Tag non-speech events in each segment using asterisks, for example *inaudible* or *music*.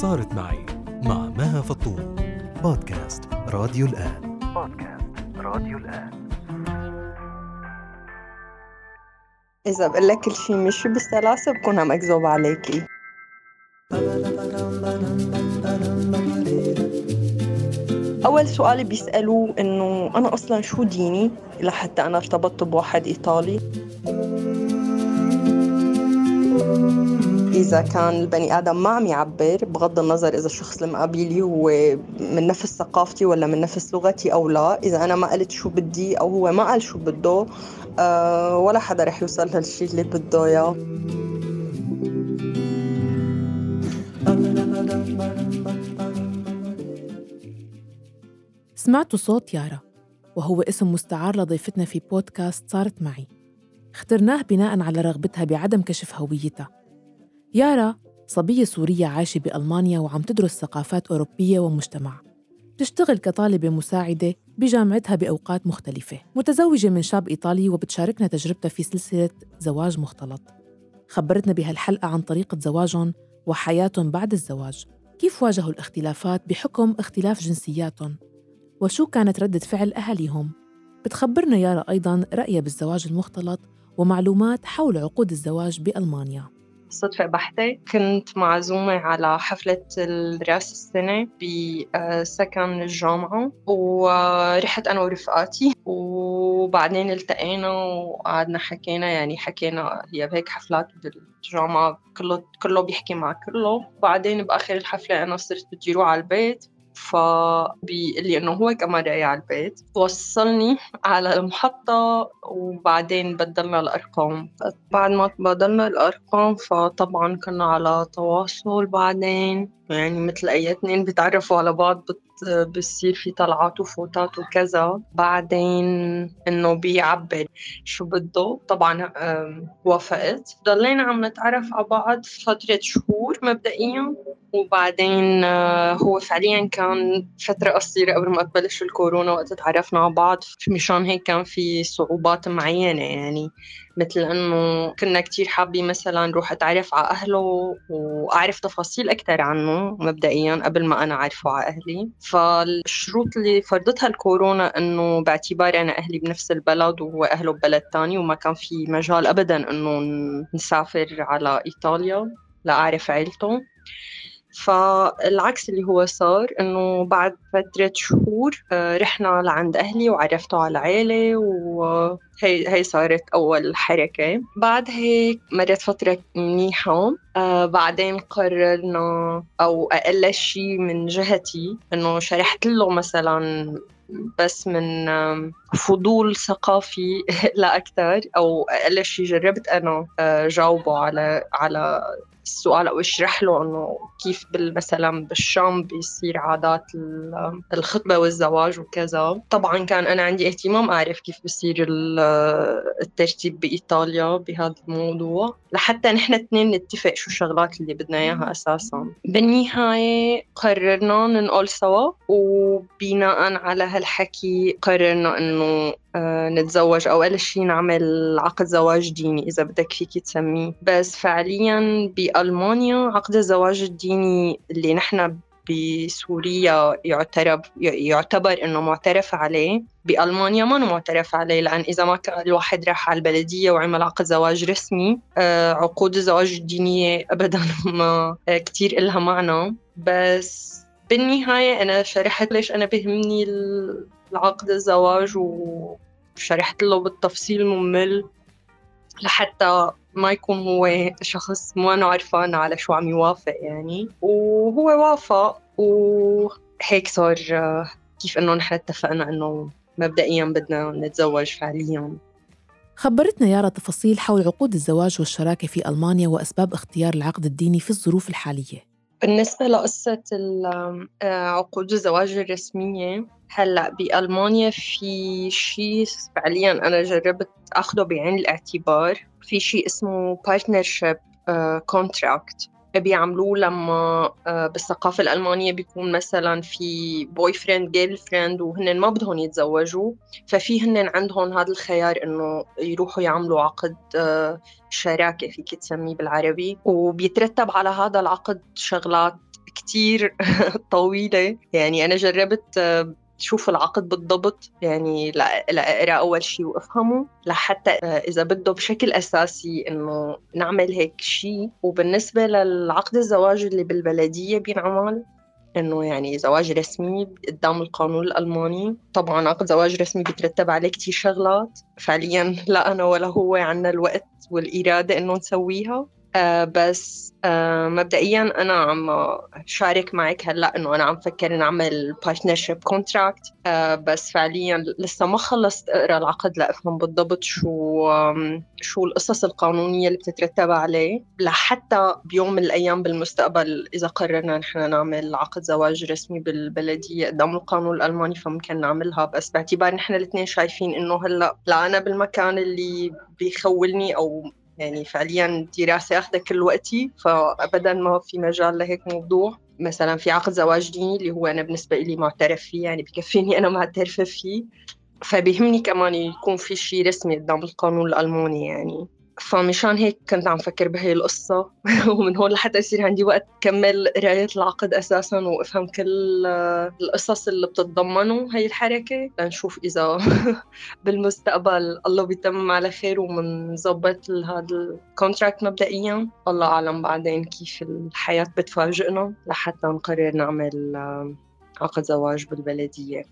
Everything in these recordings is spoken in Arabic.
صارت معي مع مها فطوم بودكاست راديو الآن. بودكاست راديو الآن. إذا بقول لك كل شيء مشي بالسلاسة بكون عم أكذب عليكي. أول سؤال بيسألوه إنه أنا أصلا شو ديني لحتى أنا ارتبطت بواحد إيطالي؟ إذا كان البني آدم ما عم يعبر بغض النظر إذا الشخص اللي مقابلي هو من نفس ثقافتي ولا من نفس لغتي أو لا إذا أنا ما قلت شو بدي أو هو ما قال شو بده أه ولا حدا رح يوصل للشيء اللي بده إياه. سمعتوا صوت يارا وهو اسم مستعار لضيفتنا في بودكاست صارت معي. اخترناه بناء على رغبتها بعدم كشف هويتها. يارا صبية سورية عايشة بألمانيا وعم تدرس ثقافات أوروبية ومجتمع. تشتغل كطالبة مساعدة بجامعتها بأوقات مختلفة. متزوجة من شاب إيطالي وبتشاركنا تجربتها في سلسلة زواج مختلط. خبرتنا بهالحلقة عن طريقة زواجهم وحياتهم بعد الزواج. كيف واجهوا الاختلافات بحكم اختلاف جنسياتهم؟ وشو كانت ردة فعل أهاليهم؟ بتخبرنا يارا أيضا رأيها بالزواج المختلط ومعلومات حول عقود الزواج بألمانيا. صدفة بحتة كنت معزومة على حفلة راس السنة بسكن الجامعة ورحت أنا ورفقاتي وبعدين التقينا وقعدنا حكينا يعني حكينا هي هيك حفلات بالجامعة كله كله بيحكي مع كله. بعدين بآخر الحفلة أنا صرت بدي أروح على البيت. فبيقول لي إنه هو كمان جاي على البيت. وصلني على المحطة وبعدين بدلنا الأرقام. بعد ما تبادلنا الأرقام فطبعا كنا على تواصل بعدين. يعني مثل أي اثنين بيتعرفوا على بعض بصير في طلعات وفوتات وكذا. بعدين إنه بيعبر شو بده. طبعا وافقت. ضلينا عم نتعرف على بعض فترة شهور مبدئيا. وبعدين آه، هو فعليا كان فترة قصيرة قبل ما تبلش الكورونا وقت تعرفنا على بعض. مشان هيك كان في صعوبات معينة يعني. مثل إنه كنا كتير حابين مثلا نروح أتعرف على أهله وأعرف تفاصيل أكثر عنه مبدئيا قبل ما أنا أعرفه على أهلي. فالشروط اللي فرضتها الكورونا إنه باعتبار أنا أهلي بنفس البلد وهو اهله ببلد تاني وما كان في مجال ابدا إنه نسافر على إيطاليا لأعرف عيلته. فالعكس اللي هو صار إنه بعد فترة شهور آه، رحنا لعند أهلي وعرفته على العيلة وهي هي صارت أول حركة. بعد هيك مرت فترة منيحة آه بعدين قررنا أو أقل شيء من جهتي إنه شرحت له مثلا بس من فضول ثقافي *laughs* لا أكثر أو أقل شيء جربت أنا آه، جاوبه على على السؤال أو أشرح له إنه كيف مثلا بالشام بيصير عادات الخطبة والزواج وكذا. طبعا كان أنا عندي اهتمام أعرف كيف بيصير الترتيب بإيطاليا بهذا الموضوع. لحتى نحن الاثنين نتفق شو الشغلات اللي بدنا إياها أساسا. بالنهاية قررنا ننقل سوا وبناء على هالحكي قررنا إنه نتزوج أو أقل شيء نعمل عقد زواج ديني إذا بدك فيك تسميه. بس فعليا بألمانيا عقد الزواج الديني اللي نحن بسوريا يعترف يعتبر إنه معترف عليه. بألمانيا ما معترف عليه لأن إذا ما كان الواحد راح على البلدية وعمل عقد زواج رسمي آه، عقود الزواج الدينيه ابدا *laughs* ما كثير إلها معنى. بس بالنهاية أنا شرحت ليش أنا بهمني العقد الزواج وشرحت له بالتفصيل ممل لحتى ما يكون هو شخص ما أنا عرفان على شو عم يوافق يعني. وهو وافق وهيك صار كيف إنه نحن اتفقنا إنه مبدئيا بدنا نتزوج فعليا. خبرتنا يارا تفاصيل حول عقود الزواج والشراكة في ألمانيا وأسباب اختيار العقد الديني في الظروف الحالية. بالنسبة لقصة آه، عقود الزواج الرسمية هلأ بألمانيا في شيء فعليا أنا جربت أخده بعين الاعتبار في شيء اسمه partnership آه، contract. بيعملوه لما آه، بالثقافة الألمانية بيكون مثلا في boyfriend girlfriend وهن ما بدهم يتزوجوا ففي هن عندهم هذا الخيار إنه يروحوا يعملوا عقد شراكة فيك تسميه بالعربي وبيترتب على هذا العقد شغلات كتير *laughs* طويلة. يعني أنا جربت آه، شوف العقد بالضبط يعني لأقرأ أول شيء وأفهمه لحتى آه، إذا بده بشكل أساسي إنه نعمل هيك شيء. وبالنسبة للعقد الزواج اللي بالبلدية بينعمل إنه يعني زواج رسمي قدام القانون الألماني. طبعا عقد زواج رسمي بيترتب عليه كثير شغلات. فعليا لا أنا ولا هو عنا الوقت والإرادة إنه نسويها. آه بس آه مبدئيا أنا عم شارك معك هلأ إنه أنا عم فكر نعمل partnership contract بس فعليا لسه ما خلصت أقرأ العقد لأفهم بالضبط شو شو القصص القانونية اللي بتترتب عليه. لحتى بيوم من الأيام بالمستقبل إذا قررنا نحن نعمل عقد زواج رسمي بالبلدية قدام القانون الألماني فممكن نعملها. بس باعتبار نحن الاثنين شايفين إنه هلأ لا أنا بالمكان اللي بيخولني أو يعني فعليا دراسة أخذ كل وقتي فأبدا ما في مجال لهيك موضوع. مثلا في عقد زواج ديني اللي هو أنا بالنسبة لي معترف فيه يعني بكفيني أنا معترفة فيه. فبيهمني كمان يكون في شيء رسمي قدام القانون الألماني يعني. فمشان هيك كنت عم فكر بهي القصة. *laughs* ومن هون لحتى يصير عندي وقت كمل قراية العقد أساسا وأفهم كل القصص اللي بتتضمنه هي الحركة. لنشوف إذا *laughs* بالمستقبل الله بيتمم على خير ومنظبط هذا ال contract مبدئيا. الله أعلم بعدين كيف الحياة بتفاجئنا لحتى نقرر نعمل عقد زواج بالبلدية.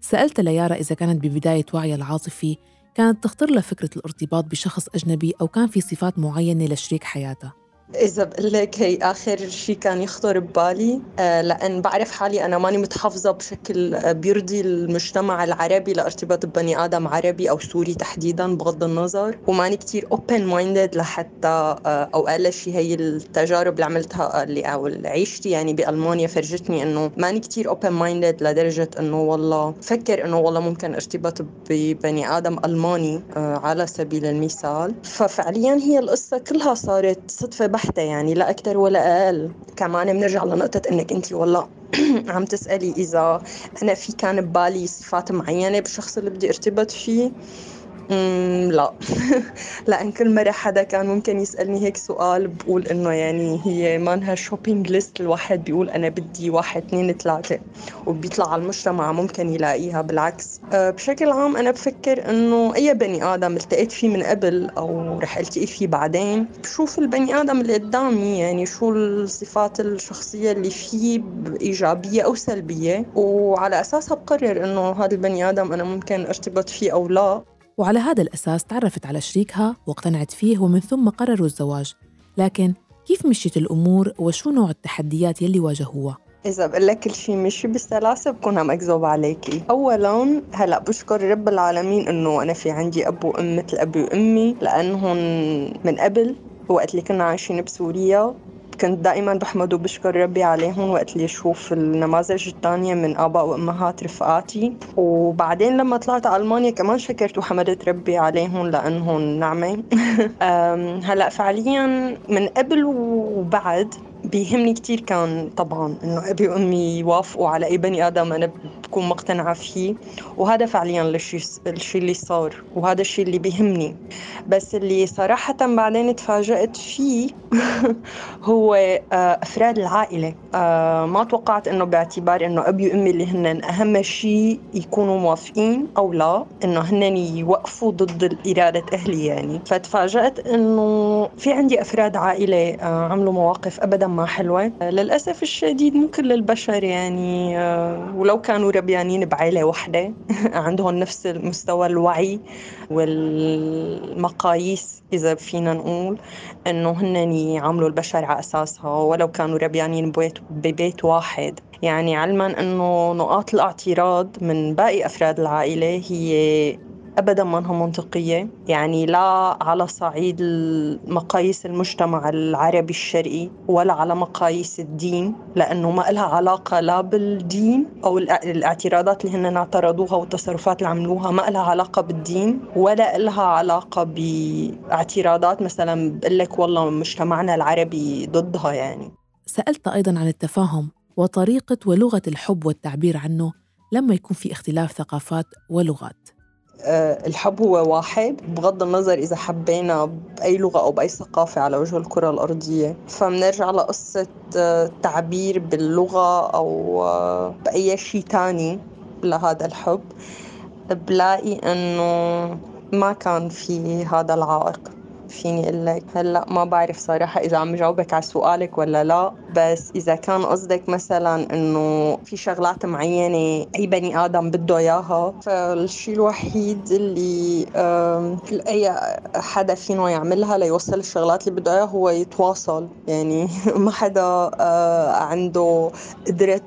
سألت ليارا إذا كانت ببداية وعيها العاطفي كانت تخطر لها فكرة الارتباط بشخص أجنبي أو كان في صفات معينة لشريك حياتها. إذا بقول لك هي آخر شيء كان يخطر ببالي آه، لأن بعرف حالي أنا ماني متحفظة بشكل آه، بيرضي المجتمع العربي لارتباط ببني آدم عربي أو سوري تحديدا بغض النظر. وماني كتير open minded لحتى آه، أو أقل شيء هي التجارب اللي عملتها اللي أو اللي عيشتي. يعني بألمانيا فرجتني إنه ماني كتير open minded لدرجة إنه والله فكر إنه والله ممكن ارتباط ببني آدم ألماني على سبيل المثال. ففعليا هي القصة كلها صارت صدفة بحتة يعني لا أكثر ولا أقل. كمان بنرجع لنقطة إنك أنت والله *clears throat* عم تسألي إذا أنا في كان ببالي صفات معينة بالشخص اللي بدي أرتبط فيه. لا. *laughs* لأن كل مرة حدا كان ممكن يسألني هيك سؤال بقول إنه يعني هي مانها شوبينج ليست الواحد بيقول أنا بدي واحد اثنين ثلاثة وبيطلع على المجتمع ممكن يلاقيها. بالعكس. أه، بشكل عام أنا بفكر إنه أي بني آدم التقيت فيه من قبل أو رح التقي فيه بعدين بشوف البني آدم اللي قدامي يعني شو الصفات الشخصية اللي فيه إيجابية أو سلبية. وعلى أساسها بقرر إنه هذا البني آدم أنا ممكن أرتبط فيه أو لا. وعلى هذا الأساس تعرفت على شريكها واقتنعت فيه ومن ثم قرروا الزواج لكن كيف مشيت الأمور وشو نوع التحديات يلي واجهوها؟ إذا بقول لك كل شيء مشي بالسلاسة بكون عم أكذب عليكي أولا هلأ بشكر رب العالمين إنه أنا في عندي أب وأم مثل أبي وأمي لأنهم من قبل وقت اللي كنا عايشين بسوريا كنت دائما بحمد وبشكر ربي عليهم وقت اللي أشوف النماذج الثانية من اباء وأمهات رفقاتي. وبعدين لما طلعت على ألمانيا كمان شكرت وحمدت ربي عليهم لأنهم نعمة. *laughs* هلأ فعليا من قبل وبعد بيهمني كتير كان طبعا إنه أبي وأمي يوافقوا على أي بني آدم أنا بكون مقتنعة فيه وهذا فعليا الشيء الشيء اللي صار وهذا الشيء اللي بيهمني. بس اللي صراحة بعدين تفاجأت فيه *laughs* هو آه، أفراد العائلة. آه، ما توقعت إنه باعتبار إنه أبي وأمي اللي هن أهم شيء يكونوا موافقين أو لا إنه هن يوقفوا ضد إرادة أهلي يعني. فتفاجأت إنه في عندي أفراد عائلة آه، عملوا مواقف ابدا ما حلوة. للأسف الشديد مو كل البشر يعني آه، ولو كانوا ربيانين بعائلة واحدة *laughs* عندهم نفس مستوى الوعي والمقاييس إذا فينا نقول إنه هن يعاملوا البشر على أساسها ولو كانوا ربيانين ببيت, ببيت واحد. يعني علما إنه نقاط الاعتراض من باقي أفراد العائلة هي ابدا ما إنها منطقية. يعني لا على صعيد مقاييس المجتمع العربي الشرقي ولا على مقاييس الدين لأنه ما لها علاقة لا بالدين أو الاعتراضات اللي هن اعترضوها والتصرفات اللي عملوها ما لها علاقة بالدين ولا لها علاقة باعتراضات مثلا بقول لك والله مجتمعنا العربي ضدها يعني. سألت أيضا عن التفاهم وطريقة ولغة الحب والتعبير عنه. لما يكون في اختلاف ثقافات ولغات. الحب هو واحد بغض النظر إذا حبينا بأي لغة أو بأي ثقافة على وجه الكرة الأرضية. فبنرجع لقصة تعبير باللغة أو بأي شيء تاني لهذا الحب. بلاقي إنه ما كان في هذا العائق. فيني أقول لك هلأ ما بعرف صراحة إذا عم جاوبك على سؤالك ولا لا بس إذا كان قصدك مثلا إنه في شغلات معينة أي بني آدم بده إياها فالشيء الوحيد اللي أي حدا فينا يعملها ليوصل الشغلات اللي بده إياها هو يتواصل. يعني *laughs* ما حدا آه، عنده قدرة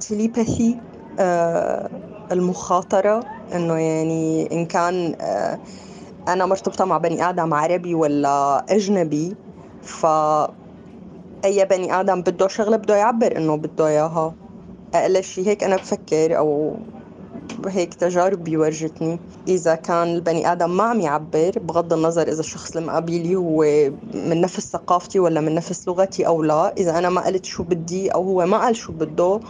تليباثي آه، المخاطرة إنه يعني إن كان آه، أنا مرتبطة مع بني آدم عربي ولا أجنبي ف أي بني آدم بده شغلة بده يعبر إنه بده إياها. أقل شيء هيك أنا بفكر أو هيك تجاربي ورجتني. إذا كان البني آدم ما عم يعبر بغض النظر إذا الشخص اللي مقابلي هو من نفس ثقافتي ولا من نفس لغتي أو لا. إذا أنا ما قلت شو بدي أو هو ما قال شو بده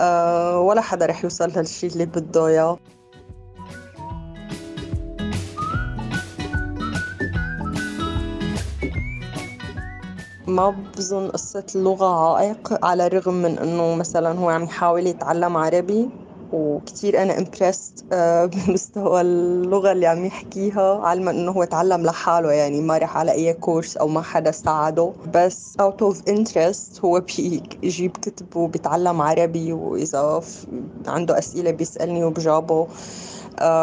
أه ولا حدا رح يوصل للشيء اللي بده إياه. ما بظن قصة اللغة عائق على الرغم من إنه مثلا هو عم يحاول يتعلم عربي وكتير أنا امبرست آه، *laughs* بمستوى اللغة اللي عم يحكيها علما إنه هو تعلم لحاله يعني ما راح على أي كورس أو ما حدا ساعده. بس out of interest هو بيجيب كتب وبيتعلم عربي وإذا عنده أسئلة بيسألني وبجاوبه.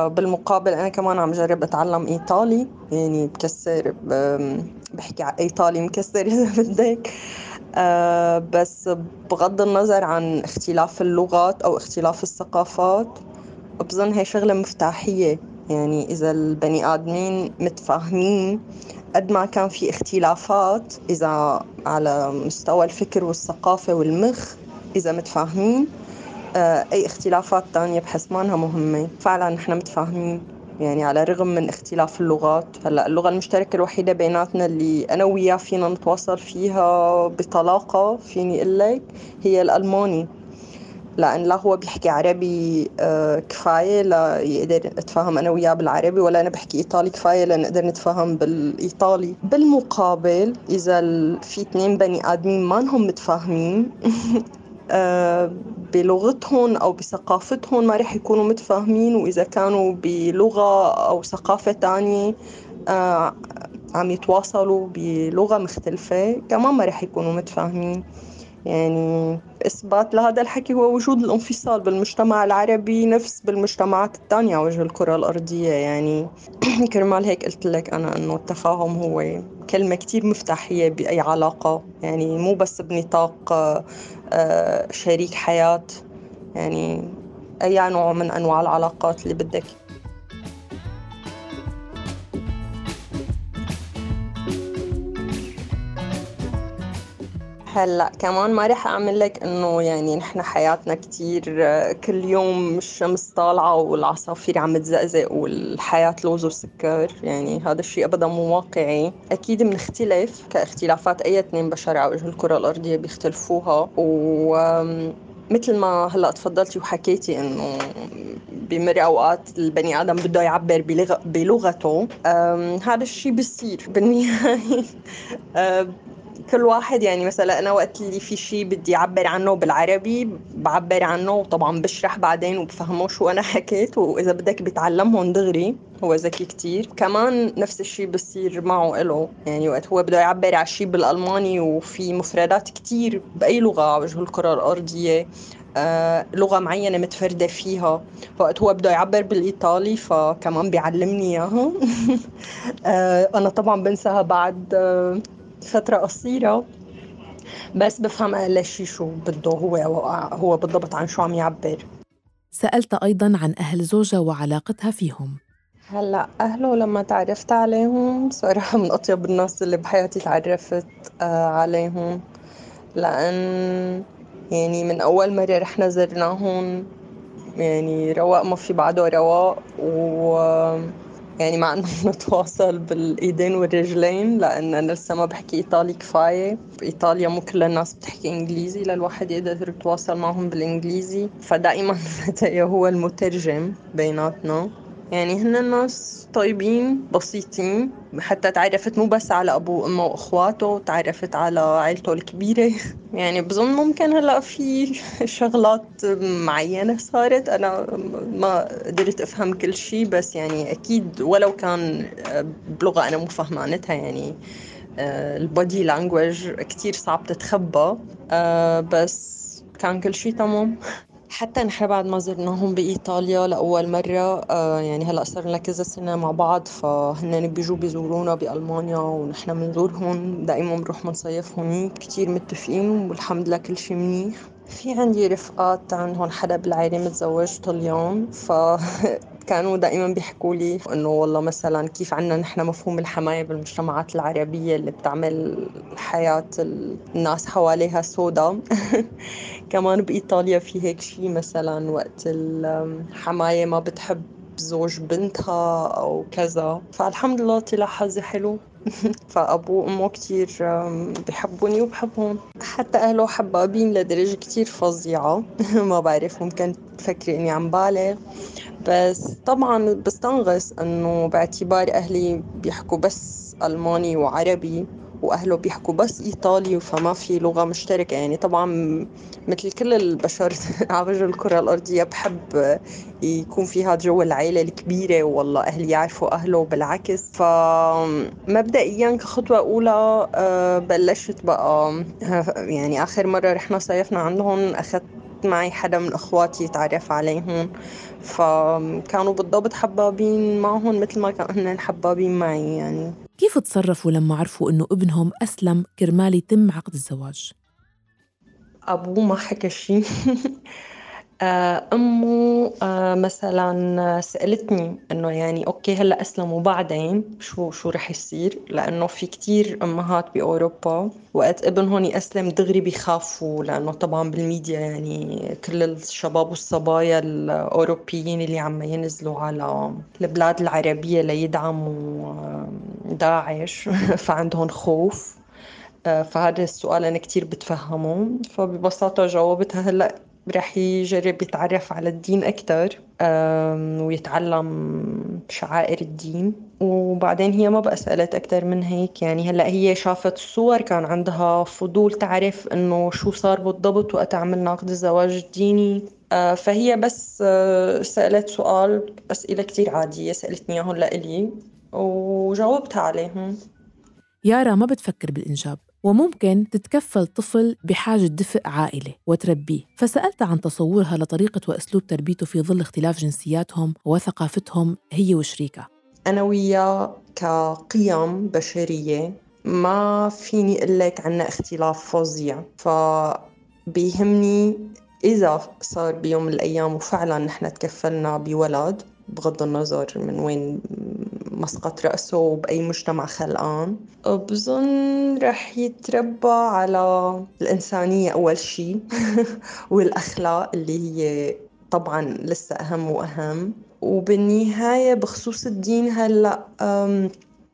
بالمقابل أنا كمان عم جرب أتعلم إيطالي يعني بكسر بحكي إيطالي مكسر *laughs* إذا بدك. آه، بس بغض النظر عن اختلاف اللغات أو اختلاف الثقافات بظن هي شغلة مفتاحية. يعني إذا البني آدمين متفاهمين قد ما كان في اختلافات إذا على مستوى الفكر والثقافة والمخ إذا متفاهمين آه، أي اختلافات تانية بحس ما إنها مهمة. فعلا نحن متفاهمين يعني على الرغم من اختلاف اللغات. هلأ اللغة المشتركة الوحيدة بيناتنا اللي أنا وياه فينا نتواصل فيها بطلاقة فيني أقول لك هي الألماني. لأن لا هو بيحكي عربي آه، كفاية ليقدر أتفاهم أنا وياه بالعربي ولا أنا بحكي إيطالي كفاية لنقدر نتفاهم بالإيطالي. بالمقابل إذا في اثنين بني آدمين ما هم متفاهمين آه، *laughs* بلغتهم أو بثقافتهم ما رح يكونوا متفاهمين وإذا كانوا بلغة أو ثقافة تانية آه، عم يتواصلوا بلغة مختلفة كمان ما رح يكونوا متفاهمين. يعني إثبات لهذا الحكي هو وجود الانفصال بالمجتمع العربي نفس بالمجتمعات الثانية وجه الكرة الأرضية. يعني *clears throat* كرمال هيك قلت لك أنا إنه التفاهم هو كلمة كتير مفتاحية بأي علاقة. يعني مو بس بنطاق آه، شريك حياة. يعني أي نوع من أنواع العلاقات اللي بدك هلأ كمان ما رح أعمل لك إنه يعني نحن حياتنا كتير كل يوم الشمس طالعة والعصافير عم تزقزق والحياة لوز وسكر يعني هذا الشيء ابدا مو واقعي. أكيد بنختلف كاختلافات أي اثنين بشر على وجه الكرة الأرضية بيختلفوها. و مثل ما هلأ تفضلتي وحكيتي إنه بمر أوقات البني آدم بده يعبر بلغته هذا الشيء بيصير بالنهاية. *laughs* كل واحد يعني مثلا أنا وقت اللي في شيء بدي أعبر عنه بالعربي بعبر عنه وطبعا بشرح بعدين وبفهمه شو أنا *laughs* حكيت وإذا بدك بتعلمهم دغري هو ذكي كتير. كمان نفس الشيء بصير معه إله يعني وقت هو بده يعبر على شيء بالألماني وفي مفردات كتير بأي لغة على وجه الكرة الأرضية آه لغة معينة متفردة فيها. وقت هو بده يعبر بالإيطالي فكمان بيعلمني إياها. *laughs* آه أنا طبعا بنساها بعد آه فترة قصيرة بس بفهم ليش شو بده هو هو بالضبط عن شو عم يعبر. سألت أيضا عن أهل زوجها وعلاقتها فيهم. هلأ أهله لما تعرفت عليهم صراحة *laughs* من أطيب الناس اللي بحياتي تعرفت آه، عليهم. لأن يعني من أول مرة رحنا زرناهم يعني رواق ما في بعده رواق و يعني مع إنه *laughs* نتواصل بالإيدين والرجلين لأن أنا لسه ما بحكي إيطالي كفاية. بايطاليا مو كل الناس بتحكي إنجليزي للواحد يقدر يتواصل معهم بالإنجليزي. فدائما *laughs* فتايا هو المترجم بيناتنا. يعني هن ناس طيبين بسيطين. حتى تعرفت مو بس على أبوه وأمه وإخواته تعرفت على عائلته الكبيرة. *laughs* يعني بظن ممكن هلأ في شغلات معينة صارت. أنا ما قدرت أفهم كل شيء بس يعني أكيد ولو كان بلغة أنا مو فهمانتها. يعني البودي لانجوج كتير صعب تتخبى. آه، بس كان كل شيء تمام. *laughs* حتى نحن بعد ما زرناهم بإيطاليا لأول مرة آه يعني هلأ صار لنا كذا سنة مع بعض فهن بيجوا بيزورونا بألمانيا ونحن بنزورهم دائما بنروح بنصيف هونيك كتير متفقين والحمد لله كل شيء منيح. في عندي رفقات عندهم حدا بالعائلة متزوج طليان ف *laughs* كانوا دائما بيحكوا لي إنه والله مثلا كيف عنا نحن مفهوم الحماية بالمجتمعات العربية اللي بتعمل حياة الناس حواليها سودا. *laughs* كمان بإيطاليا في هيك شيء مثلا وقت الحماية ما بتحب زوج بنتها أو كذا. فالحمد لله طلع حظي حلو. *laughs* فأبوه وأمه كتير بحبوني وبحبهم. حتى أهله حبابين لدرجة كتير فظيعة. *laughs* ما بعرف ممكن تفكري إني عم بالغ. بس طبعا بستنغص إنه باعتبار أهلي بيحكوا بس ألماني وعربي. وأهله بيحكوا بس إيطالي فما في لغة مشتركة. يعني طبعا مثل كل البشر *laughs* على وجه الكرة الأرضية بحب يكون فيها جو العيلة الكبيرة والله أهلي يعرفوا أهله بالعكس. فمبدئيا كخطوة أولى آه، بلشت بقى يعني آخر مرة رحنا صيفنا عندهم أخذت معي حدا من اخواتي يتعرف عليهم. فكانوا بالضبط حبابين معهم مثل ما كانوا حبابين معي يعني. كيف تصرفوا لما عرفوا إنه ابنهم أسلم كرمال يتم عقد الزواج؟ أبوه ما حكى شيء *laughs* آه، أمه آه، مثلا سألتني إنه يعني أوكي هلأ أسلموا بعدين شو شو رح يصير؟ لأنه في كتير أمهات بأوروبا وقت ابنهم يأسلم دغري بيخافوا لأنه طبعا بالميديا يعني كل الشباب والصبايا الأوروبيين اللي عم ينزلوا على البلاد العربية ليدعموا آه، داعش *laughs* فعندهم خوف. فهذا السؤال أنا كتير بتفهمه. فببساطة جاوبتها هلأ رح يجرب يتعرف على الدين أكثر ويتعلم شعائر الدين. وبعدين هي ما بقى سألت أكثر من هيك. يعني هلأ هي شافت الصور كان عندها فضول تعرف إنه شو صار بالضبط وقت عملنا عقد الزواج الديني آه، فهي بس آه، سألت سؤال أسئلة كتير عادية سألتني إياهم لإلي وجاوبتها عليهم. يارا ما بتفكر بالإنجاب. وممكن تتكفل طفل بحاجة دفء عائلة وتربيه. فسألتها عن تصورها لطريقة وأسلوب تربيته في ظل اختلاف جنسياتهم وثقافتهم هي وشريكها أنا وياه كقيم بشرية ما فيني أقول لك عنا اختلاف فظيع. فبيهمني إذا صار بيوم من الأيام وفعلا نحن تكفلنا بولد بغض النظر من وين مسقط رأسه وبأي مجتمع خلقان. بظن رح يتربى على الإنسانية أول شيء *laughs* والأخلاق اللي هي طبعا لسه أهم وأهم. وبالنهاية بخصوص الدين هلأ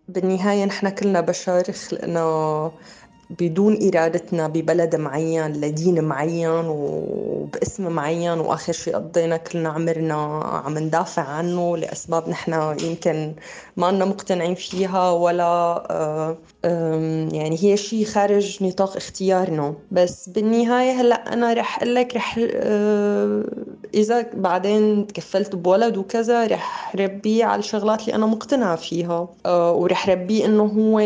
بالنهاية نحن كلنا بشر خلقنا بدون إرادتنا ببلد معين لدين معين وباسم معين وآخر شيء قضينا كلنا عمرنا عم ندافع عنه لأسباب نحن يمكن ما لنا مقتنعين فيها ولا آه، يعني هي شيء خارج نطاق اختيارنا. بس بالنهاية هلأ أنا رح أقول لك رح آه، إذا بعدين تكفلت بولد وكذا رح ربيه على الشغلات اللي أنا مقتنعة فيها. آه، ورح ربيه إنه هو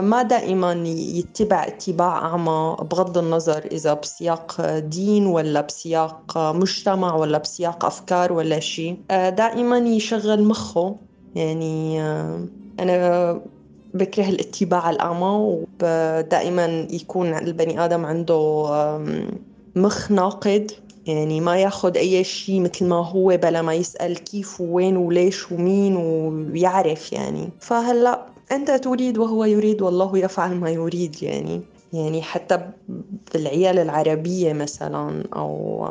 ما دائما يتبع يتبع اتباع أعمى بغض النظر إذا بسياق دين ولا بسياق مجتمع ولا بسياق أفكار ولا شيء آه، دائما يشغل مخه. يعني آه، أنا بكره الاتباع الأعمى ودائما يكون البني آدم عنده مخ ناقد. يعني ما ياخذ أي شيء مثل ما هو بلا ما يسأل كيف ووين وليش ومين ويعرف يعني. فهلأ أنت تريد وهو يريد والله يفعل ما يريد يعني يعني حتى بالعيال العربية مثلا أو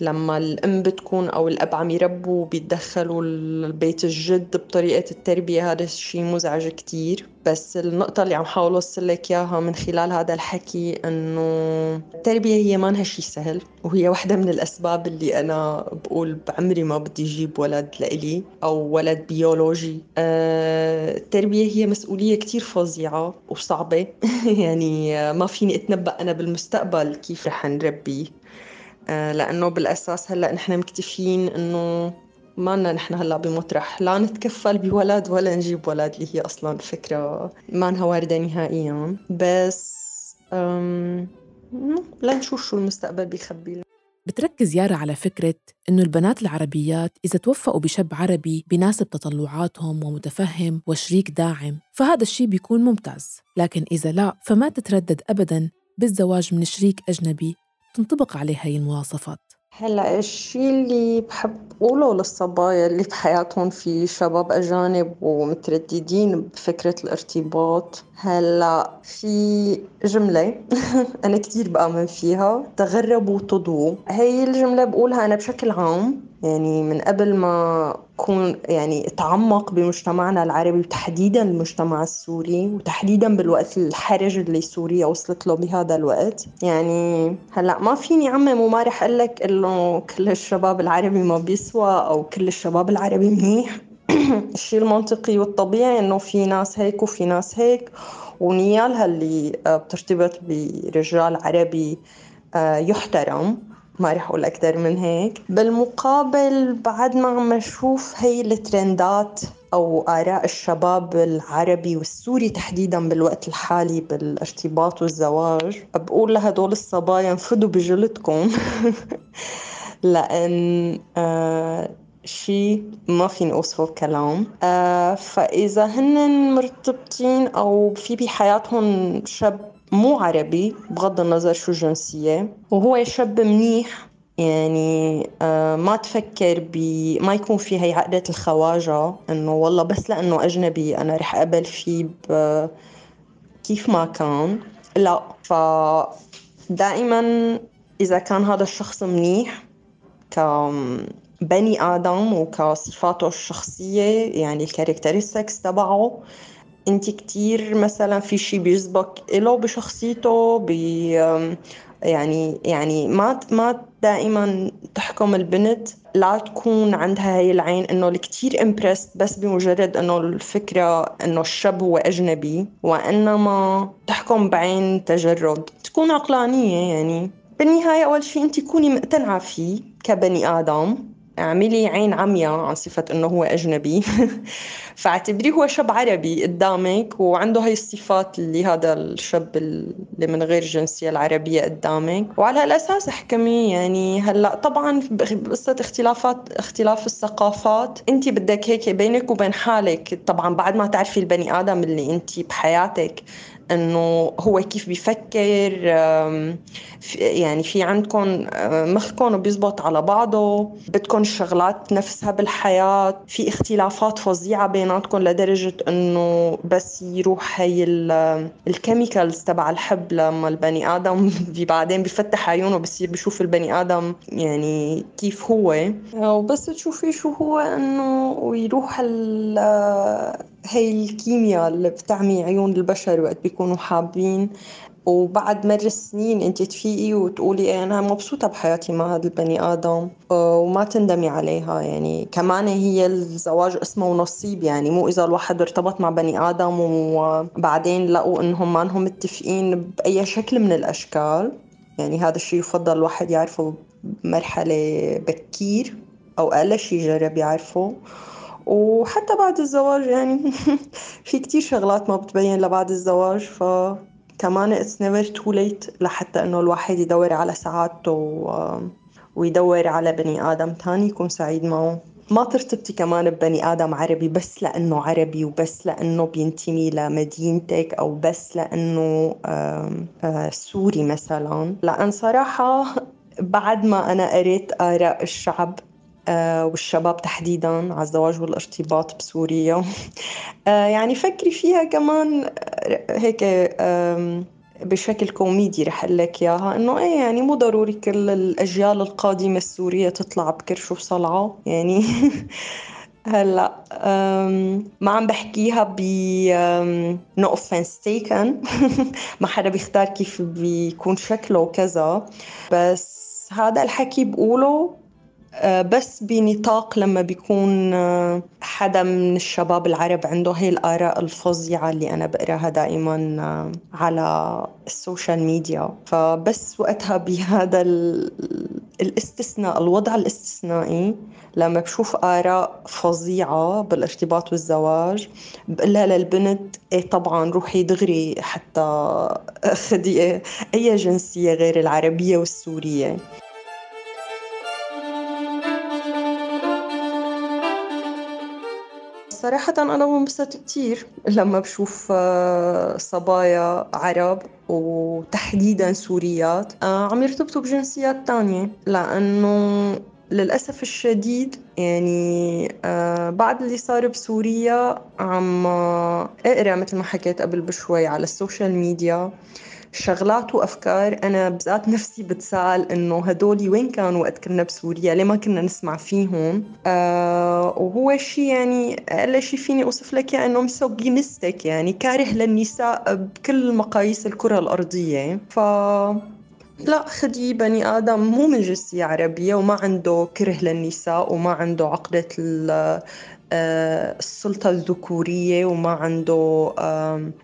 لما الأم بتكون أو الأب عم يربوا بيتدخلوا البيت الجد بطريقة التربية هذا الشيء مزعج كتير. بس النقطة اللي عم حاول أوصل لك إياها من خلال هذا الحكي إنه التربية هي ما شيء سهل وهي واحدة من الأسباب اللي أنا بقول بعمري ما بدي أجيب ولد لإلي أو ولد بيولوجي. آه، التربية هي مسؤولية كتير فظيعة وصعبة. *laughs* يعني ما فيني أتنبأ أنا بالمستقبل كيف رح نربيه لأنه بالأساس هلأ نحن مكتفيين إنه ما لنا نحن هلأ بمطرح. لا نتكفل بولد ولا نجيب ولد اللي هي أصلا فكرة ما انها واردة نهائيا. بس لنشوف شو المستقبل بيخبي. بتركز يارا على فكرة إنه البنات العربيات إذا توفقوا بشاب عربي بيناسب تطلعاتهم ومتفهم وشريك داعم فهذا الشيء بيكون ممتاز. لكن إذا لا فما تتردد أبداً بالزواج من شريك أجنبي. تنطبق عليه هاي المواصفات؟ هلأ الشيء اللي بحب أقوله للصبايا اللي بحياتهم في شباب أجانب ومترددين بفكرة الارتباط هلا في جملة *laughs* أنا كتير بآمن فيها. تغربوا تضووا هي الجملة بقولها أنا بشكل عام يعني من قبل ما كون يعني اتعمق بمجتمعنا العربي وتحديدا المجتمع السوري وتحديدا بالوقت الحرج اللي سوريا وصلت له بهذا الوقت. يعني هلا ما فيني عمم وما رح أقول لك إنه كل الشباب العربي ما بيسوى أو كل الشباب العربي منيح. *clears throat* الشيء المنطقي والطبيعي انه في ناس هيك وفي ناس هيك ونيالها اللي آه، بترتبط برجال عربي آه، يحترم. ما رح أقول أكثر من هيك. بالمقابل بعد ما عم أشوف هي الترندات أو آراء الشباب العربي والسوري تحديدا بالوقت الحالي بالارتباط والزواج بقول لهدول الصبايا انفدوا بجلدكم. *laughs* لأن آه شيء ما فيني اوصفه بكلام. آه فإذا هن مرتبطين أو في بحياتهم شاب مو عربي بغض النظر شو الجنسية وهو شاب منيح يعني آه ما تفكر ب ما يكون في هي عقدة الخواجة إنه والله بس لأنه أجنبي أنا رح أقبل فيه كيف ما كان. لا ف دائما إذا كان هذا الشخص منيح كبني آدم وكصفاته الشخصية يعني ال characteristics تبعه. انت كتير مثلا في شيء بيسبق له بشخصيته بي يعني يعني ما ما دائما تحكم البنت. لا تكون عندها هاي العين إنه الكتير impressed بس بمجرد إنه الفكرة إنه الشاب هو أجنبي وإنما تحكم بعين تجرد. تكون عقلانية يعني. بالنهاية أول شيء أنت كوني مقتنعة فيه كبني آدم. اعملي عين عمياء عن صفة انه هو اجنبي. *laughs* فاعتبريه هو شاب عربي قدامك وعنده هاي الصفات اللي هذا الشاب اللي من غير الجنسية العربية قدامك. وعلى الاساس احكمي يعني هلأ طبعا بقصة اختلافات اختلاف الثقافات انت بدك هيك بينك وبين حالك. طبعا بعد ما تعرفي البني آدم اللي انت بحياتك. إنه هو كيف بيفكر يعني في عندكم مخكم بيزبط على بعضه بدكم الشغلات نفسها بالحياة في اختلافات فظيعة بيناتكم لدرجة إنه بس يروح هي الكيميكالز تبع الحب لما البني آدم *laughs* بعدين بفتح عيونه بصير بشوف البني آدم يعني كيف هو. وبس تشوفي شو هو إنه ويروح هي الكيمياء اللي بتعمي عيون البشر وقت بيكونوا حابين. وبعد مر السنين انت تفيقي وتقولي إيه أنا مبسوطة بحياتي مع هذا البني آدم وما تندمي عليها. يعني كمان هي الزواج اسمه نصيب يعني مو إذا الواحد ارتبط مع بني آدم وبعدين لقوا إنهم ما انهم متفقين بأي شكل من الأشكال. يعني هذا الشيء يفضل الواحد يعرفه بمرحله بكير أو أقل شيء يجرب يعرفه. وحتى بعد الزواج يعني *laughs* في كتير شغلات ما بتبين لبعد الزواج ف كمان it's never too late لحتى إنه الواحد يدور على سعادته و... ويدور على بني آدم تاني يكون سعيد معه. ما ترتبطي كمان ببني آدم عربي بس لأنه عربي وبس لأنه بينتمي لمدينتك أو بس لأنه سوري مثلا. لأن صراحة *laughs* بعد ما أنا قريت آراء الشعب آه، والشباب تحديدا على الزواج والارتباط بسوريا. *laughs* آه، يعني فكري فيها كمان آه، هيك بشكل كوميدي رح أقول لك إياها إنه إيه يعني مو ضروري كل الأجيال القادمة السورية تطلع بكرش وصلعة يعني *laughs* هلأ ما عم بحكيها ب no offense taken ما حدا بيختار كيف بيكون شكله وكذا بس هذا الحكي بقوله آه، بس بنطاق لما بيكون آه، حدا من الشباب العرب عنده هي الآراء الفظيعة اللي أنا بقراها دائما آه، على السوشيال ميديا. فبس وقتها بهذا الاستثناء الوضع الاستثنائي لما بشوف آراء فظيعة بالارتباط والزواج بقلها للبنت إيه طبعا روحي دغري حتى خدي أي جنسية غير العربية والسورية. صراحة أنا بنبسط كتير لما بشوف آه، صبايا عرب وتحديدا سوريات. آه، عم يرتبطوا بجنسيات تانية لأنه للأسف الشديد يعني آه، بعد اللي صار بسوريا عم إقرأ مثل ما حكيت قبل بشوي على ال social media. شغلات وأفكار أنا بذات نفسي بتساءل إنه هدول وين كانوا وقت كنا بسوريا؟ ليه ما كنا نسمع فيهم؟ آه وهو شيء يعني أقل شيء فيني أوصف لك يعني إنه misogynistic يعني كاره للنساء بكل مقاييس الكرة الأرضية. ف لا خدي بني آدم مو من جنسية عربية وما عنده كره للنساء وما عنده عقدة السلطة الذكورية وما عنده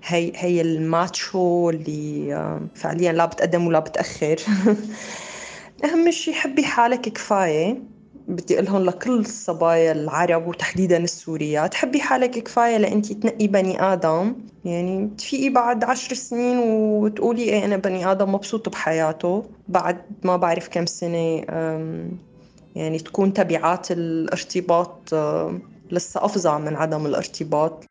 هي هي الماتشو اللي فعليا لا بتقدم ولا بتأخر. *laughs* أهم شيء حبي حالك كفاية. بدي أقول لهم لكل الصبايا العرب وتحديدا السوريات حبي حالك كفاية لأنتي تنقي بني آدم. يعني تفيقي بعد عشر سنين وتقولي إيه أنا بني آدم مبسوط بحياته. بعد ما بعرف كم سنة يعني تكون تبعات الارتباط لسه أفظع من عدم الارتباط.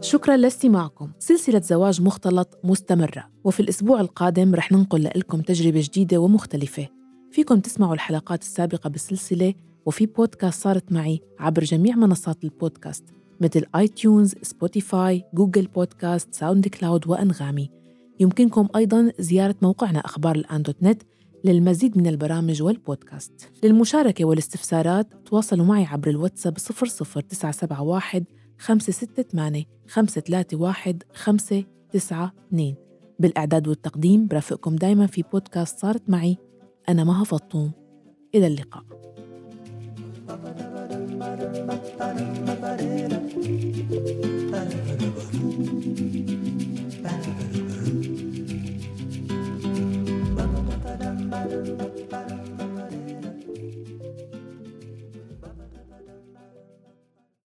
شكرا لاستماعكم سلسلة زواج مختلط مستمرة. وفي الأسبوع القادم رح ننقل لكم تجربة جديدة ومختلفة. فيكم تسمعوا الحلقات السابقة بالسلسلة وفي بودكاست صارت معي عبر جميع منصات البودكاست مثل iTunes، Spotify، Google Podcast، SoundCloud وأنغامي. يمكنكم أيضا زيارة موقعنا أخبار الآن دوت نت للمزيد من البرامج والبودكاست. للمشاركة والاستفسارات تواصلوا معي عبر الواتساب 00971 568 531 592 بالإعداد والتقديم برافقكم دايما في بودكاست صارت معي أنا مها فطوم. إلى اللقاء. Ba-ba-da-ba-dum-ba-dum-ba-dum-ba-ba-da-da.